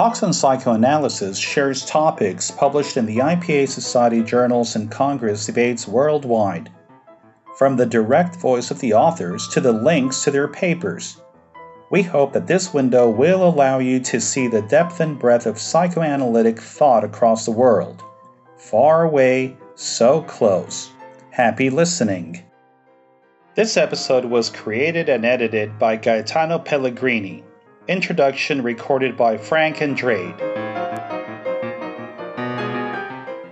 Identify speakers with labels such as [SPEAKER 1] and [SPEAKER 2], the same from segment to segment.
[SPEAKER 1] On Psychoanalysis shares topics published in the IPA Society journals and Congress debates worldwide, from the direct voice of the authors to the links to their papers. We hope that this window will allow you to see the depth and breadth of psychoanalytic thought across the world. Far away, so close. Happy listening. This episode was created and edited by Gaetano Pellegrini. Introduction recorded by Frank Andrade.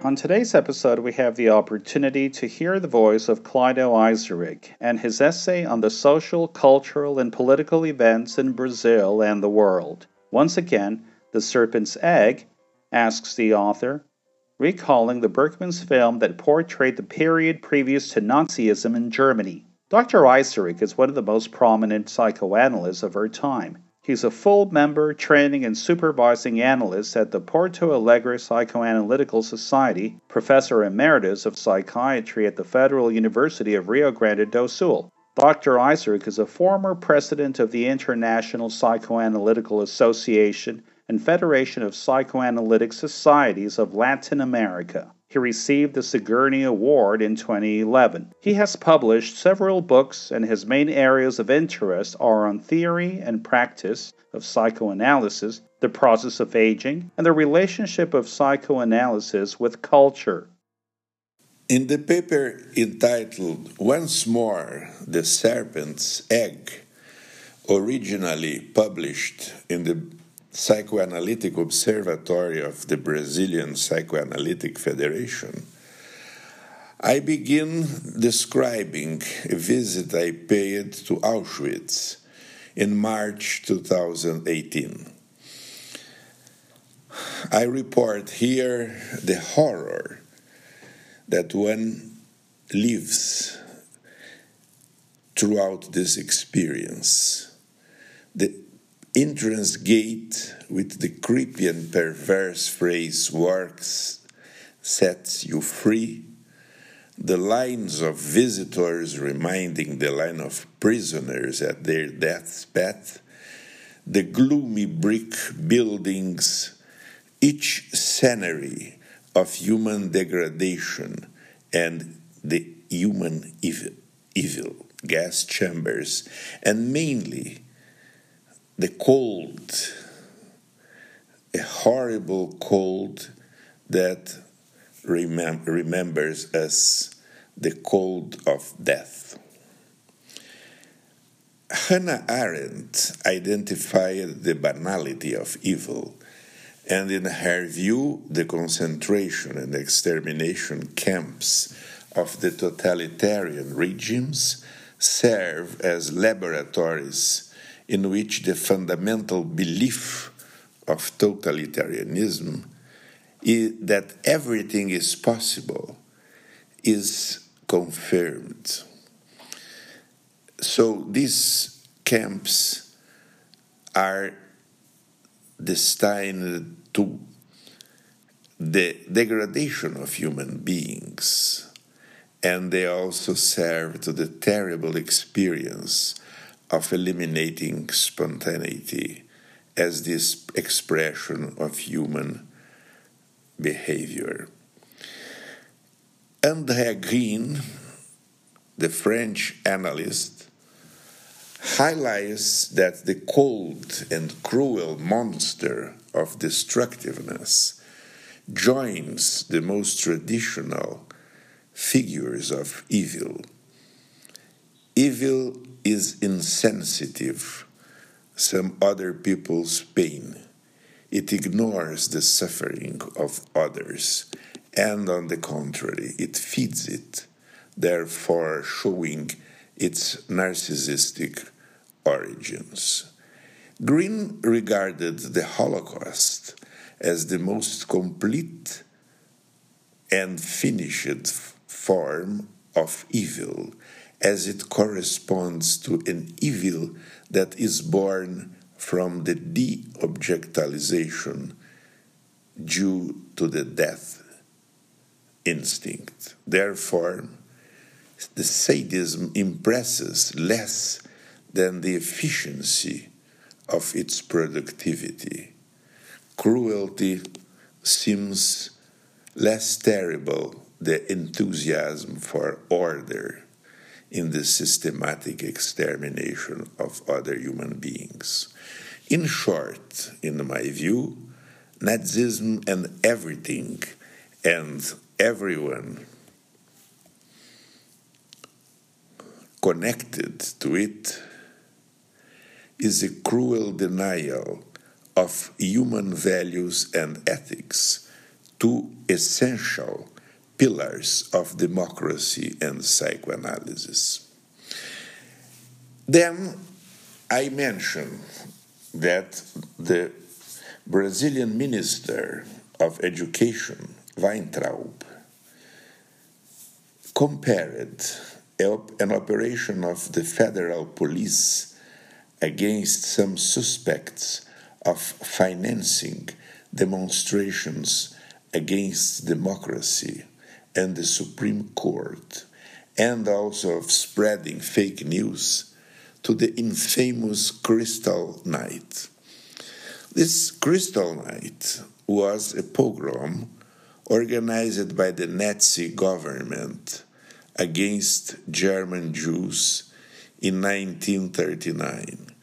[SPEAKER 1] On today's episode, we have the opportunity to hear the voice of Cláudio Eizirik and his essay on the social, cultural, and political events in Brazil and the world. Once again, The Serpent's Egg asks the author, recalling the Bergman's film that portrayed the period previous to Nazism in Germany. Dr. Isaac is one of the most prominent psychoanalysts of our time. He's a full member, training, and supervising analyst at the Porto Alegre Psychoanalytical Society, professor emeritus of psychiatry at the Federal University of Rio Grande do Sul. Dr. Eizirik is a former president of the International Psychoanalytical Association and Federation of Psychoanalytic Societies of Latin America. He received the Sigourney Award in 2011. He has published several books, and his main areas of interest are on theory and practice of psychoanalysis, the process of aging, and the relationship of psychoanalysis with culture.
[SPEAKER 2] In the paper entitled Once More The Serpent's Egg, originally published in the Psychoanalytic Observatory of the Brazilian Psychoanalytic Federation, I begin describing a visit I paid to Auschwitz in March 2018. I report here the horror that one lives throughout this experience. The entrance gate with the creepy and perverse phrase works sets you free, the lines of visitors reminding the line of prisoners at their death's bed, the gloomy brick buildings, each scenery of human degradation and the human evil, evil gas chambers, and mainly the cold, a horrible cold that remem- remembers us the cold of death. Hannah Arendt identified the banality of evil, and in her view, the concentration and extermination camps of the totalitarian regimes serve as laboratories in which the fundamental belief of totalitarianism is that everything is possible is confirmed. So these camps are destined to the degradation of human beings, and they also serve to the terrible experience of eliminating spontaneity as this expression of human behavior. André Green, the French analyst, highlights that the cold and cruel monster of destructiveness joins the most traditional figures of evil. Evil is insensitive some other people's pain. It ignores the suffering of others, and on the contrary, it feeds it, therefore showing its narcissistic origins. Green regarded the Holocaust as the most complete and finished form of evil as it corresponds to an evil that is born from the de objectalization due to the death instinct. Therefore, the sadism impresses less than the efficiency of its productivity. cruelty seems less terrible the enthusiasm for order in the systematic extermination of other human beings. In short, in my view, Nazism and everything and everyone connected to it is a cruel denial of human values and ethics, two essential pillars of democracy and psychoanalysis. Then I mentioned that the Brazilian Minister of Education, Weintraub, compared an operation of the federal police against some suspects of financing demonstrations against democracy and the Supreme Court, and also of spreading fake news to the infamous Crystal Night. This Crystal Night was a pogrom organized by the Nazi government against German Jews in 1939,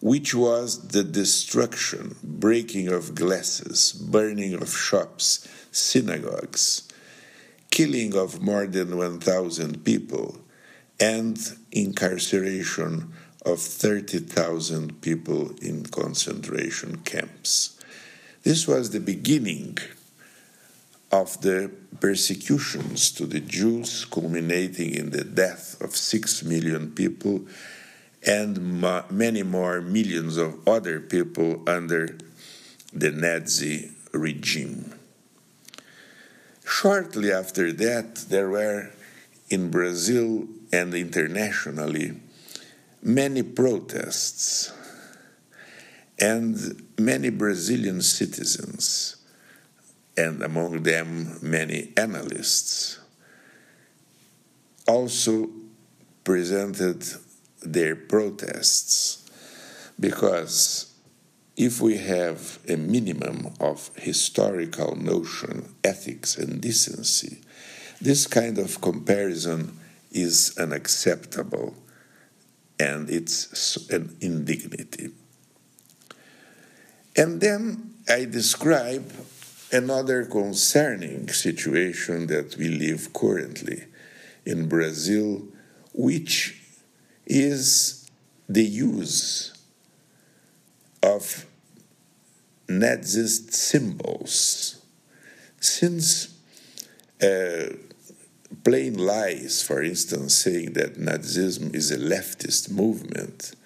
[SPEAKER 2] which was the destruction, breaking of glasses, burning of shops, synagogues, killing of more than 1,000 people, and incarceration of 30,000 people in concentration camps. This was the beginning of the persecutions to the Jews, culminating in the death of six million people and ma- many more millions of other people under the Nazi regime. Shortly after that, there were in Brazil and internationally many protests, and many Brazilian citizens, and among them many analysts, also presented their protests because if we have a minimum of historical notion, ethics, and decency, this kind of comparison is unacceptable and it's an indignity. And then I describe another concerning situation that we live currently in Brazil, which is the use of Nazist symbols. Since uh, plain lies, for instance, saying that Nazism is a leftist movement,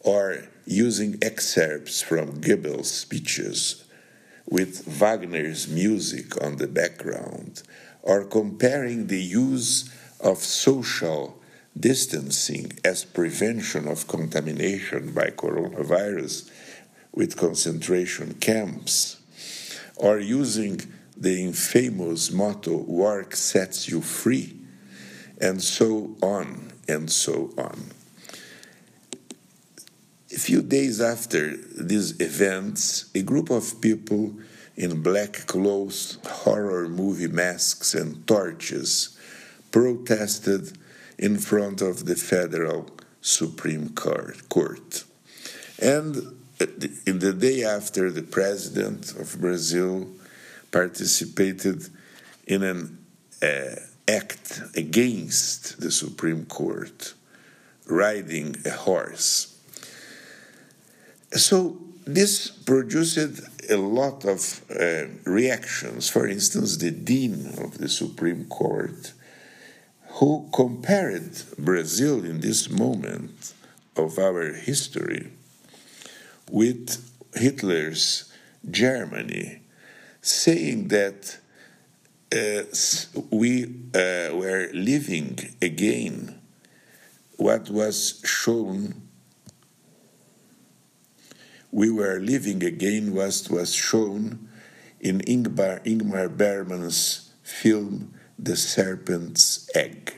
[SPEAKER 2] or using excerpts from Goebbels' speeches with Wagner's music on the background, or comparing the use of social distancing as prevention of contamination by coronavirus with concentration camps, or using the infamous motto, work sets you free, and so on and so on. A few days after these events, a group of people in black clothes, horror movie masks, and torches protested in front of the federal Supreme Court. And in the day after, the president of Brazil participated in an uh, act against the Supreme Court, riding a horse. So this produced a lot of uh, reactions. For instance, the dean of the Supreme Court, who compared Brazil in this moment of our history with Hitler's Germany, saying that uh, we uh, were living again what was shown. We were living again what was shown in Ingmar, Ingmar Bergman's film The Serpent's Egg,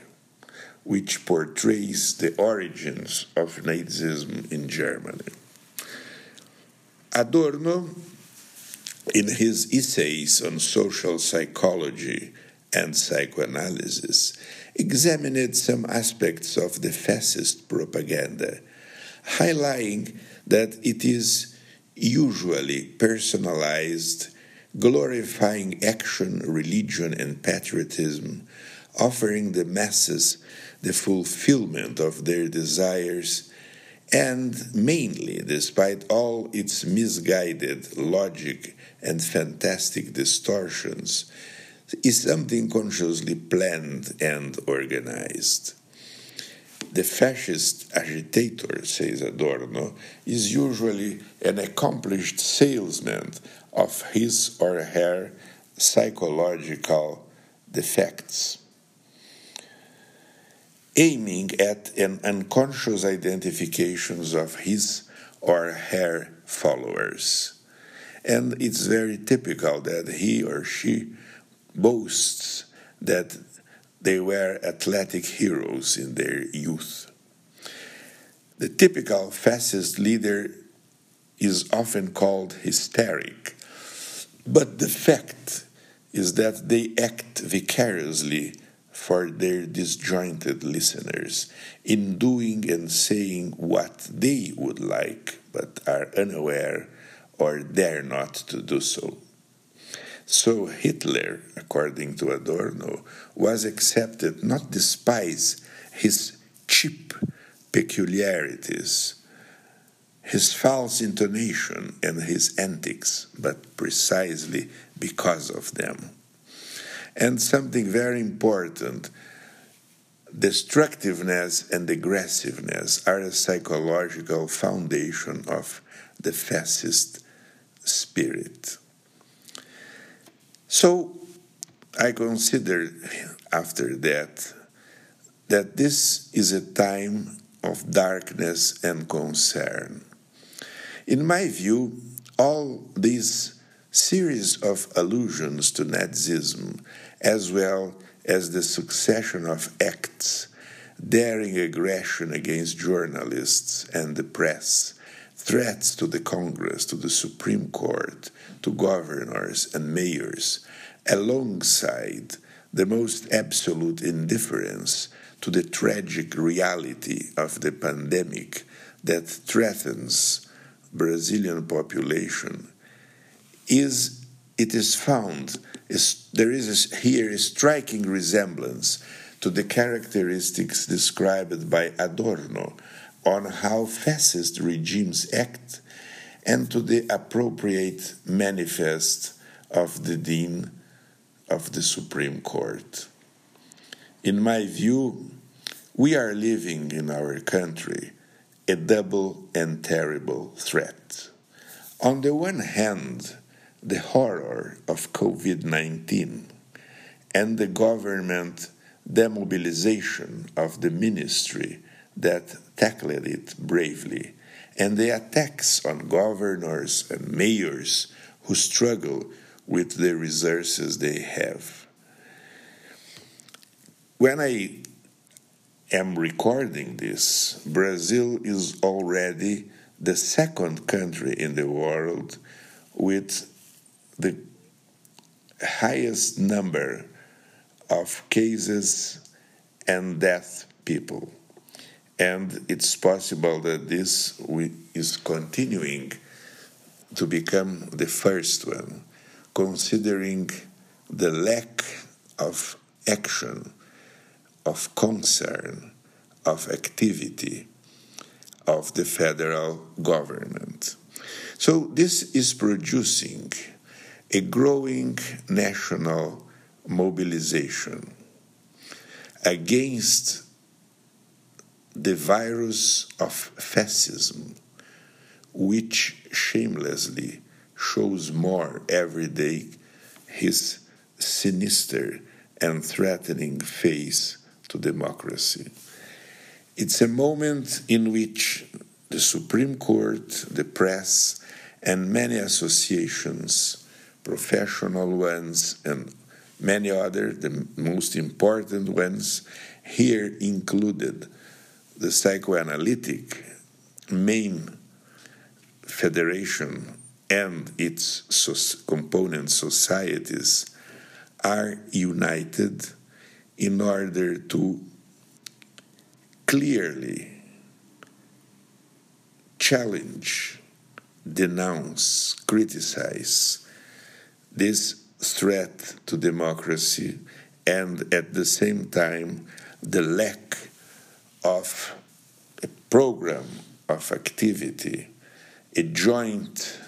[SPEAKER 2] which portrays the origins of Nazism in Germany. Adorno In his essays on social psychology and psychoanalysis, examined some aspects of the fascist propaganda, highlighting that it is usually personalized, glorifying action, religion, and patriotism, offering the masses the fulfillment of their desires, and mainly, despite all its misguided logic and fantastic distortions, is something consciously planned and organized. The fascist agitator, says Adorno, is usually an accomplished salesman of his or her psychological defects, aiming at an unconscious identifications of his or her followers. And it's very typical that he or she boasts that they were athletic heroes in their youth. The typical fascist leader is often called hysteric, but the fact is that they act vicariously for their disjointed listeners in doing and saying what they would like but are unaware or dare not to do so. So Hitler, according to Adorno, was accepted not despite his cheap peculiarities, his false intonation, and his antics, but precisely because of them. And something very important destructiveness and aggressiveness are a psychological foundation of the fascist spirit. So I consider after that that this is a time of darkness and concern. In my view, all these series of allusions to Nazism, as well as the succession of acts daring aggression against journalists and the press, threats to the Congress, to the Supreme Court, to governors and mayors, alongside the most absolute indifference to the tragic reality of the pandemic that threatens Brazilian population is it is found is, there is a, here a striking resemblance to the characteristics described by Adorno on how fascist regimes act and to the appropriate manifest of the Dean of the Supreme Court. In my view, we are living in our country a double and terrible threat. On the one hand, the horror of COVID 19 and the government demobilization of the ministry that tackled it bravely, and the attacks on governors and mayors who struggle with the resources they have. When I am recording this, Brazil is already the second country in the world with the highest number of cases and death people. And it's possible that this is continuing to become the first one considering the lack of action, of concern, of activity of the federal government. So, this is producing a growing national mobilization against the virus of fascism, which shamelessly shows more every day his sinister and threatening face to democracy. It's a moment in which the Supreme Court, the press, and many associations, professional ones, and many other, the most important ones, here included the psychoanalytic main federation and its component societies are united in order to clearly challenge, denounce, criticize this threat to democracy and at the same time the lack of a program of activity, a joint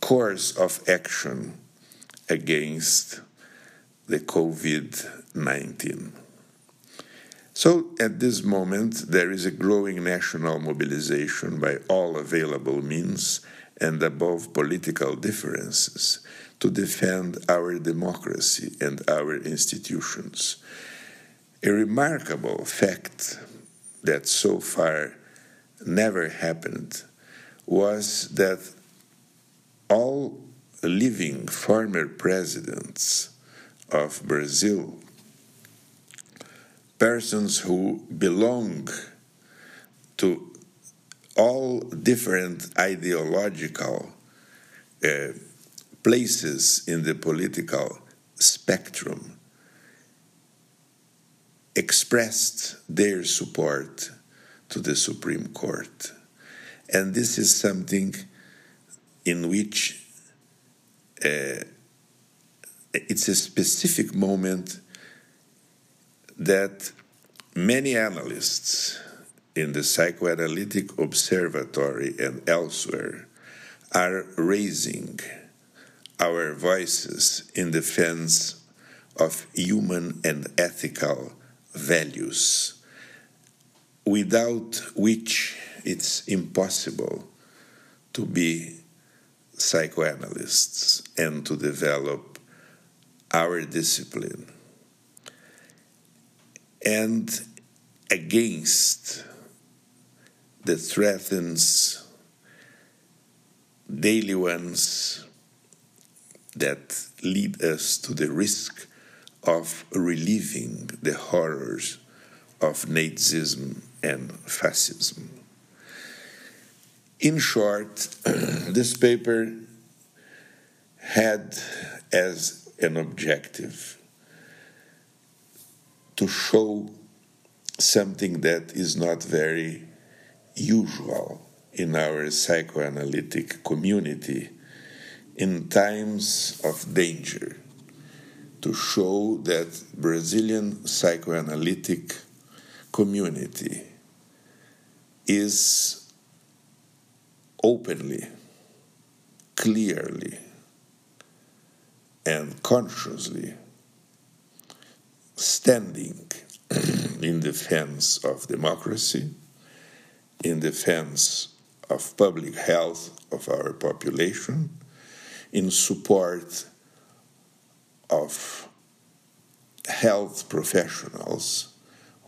[SPEAKER 2] course of action against the COVID 19. So, at this moment, there is a growing national mobilization by all available means and above political differences to defend our democracy and our institutions. A remarkable fact that so far never happened was that all living former presidents of Brazil persons who belong to all different ideological uh, places in the political spectrum expressed their support to the Supreme Court. And this is something in which uh, it's a specific moment that many analysts in the Psychoanalytic Observatory and elsewhere are raising our voices in defense of human and ethical values, without which it's impossible to be psychoanalysts and to develop our discipline. And against the threatens daily ones that lead us to the risk of relieving the horrors of Nazism and fascism. In short, this paper had as an objective to show something that is not very usual in our psychoanalytic community in times of danger to show that Brazilian psychoanalytic community is openly, clearly, and consciously standing in defense of democracy, in defense of public health of our population, in support of health professionals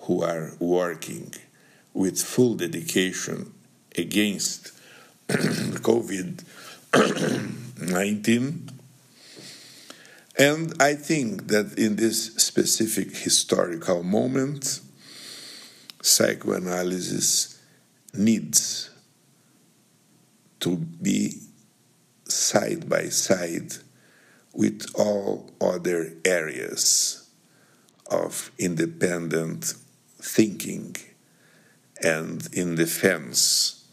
[SPEAKER 2] who are working with full dedication against COVID 19 and I think that in this specific historical moment, psychoanalysis needs to be side by side with all other areas of independent thinking and in defense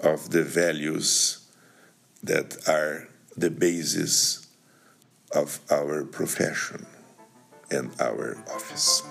[SPEAKER 2] of the values that are the basis of our profession and our office.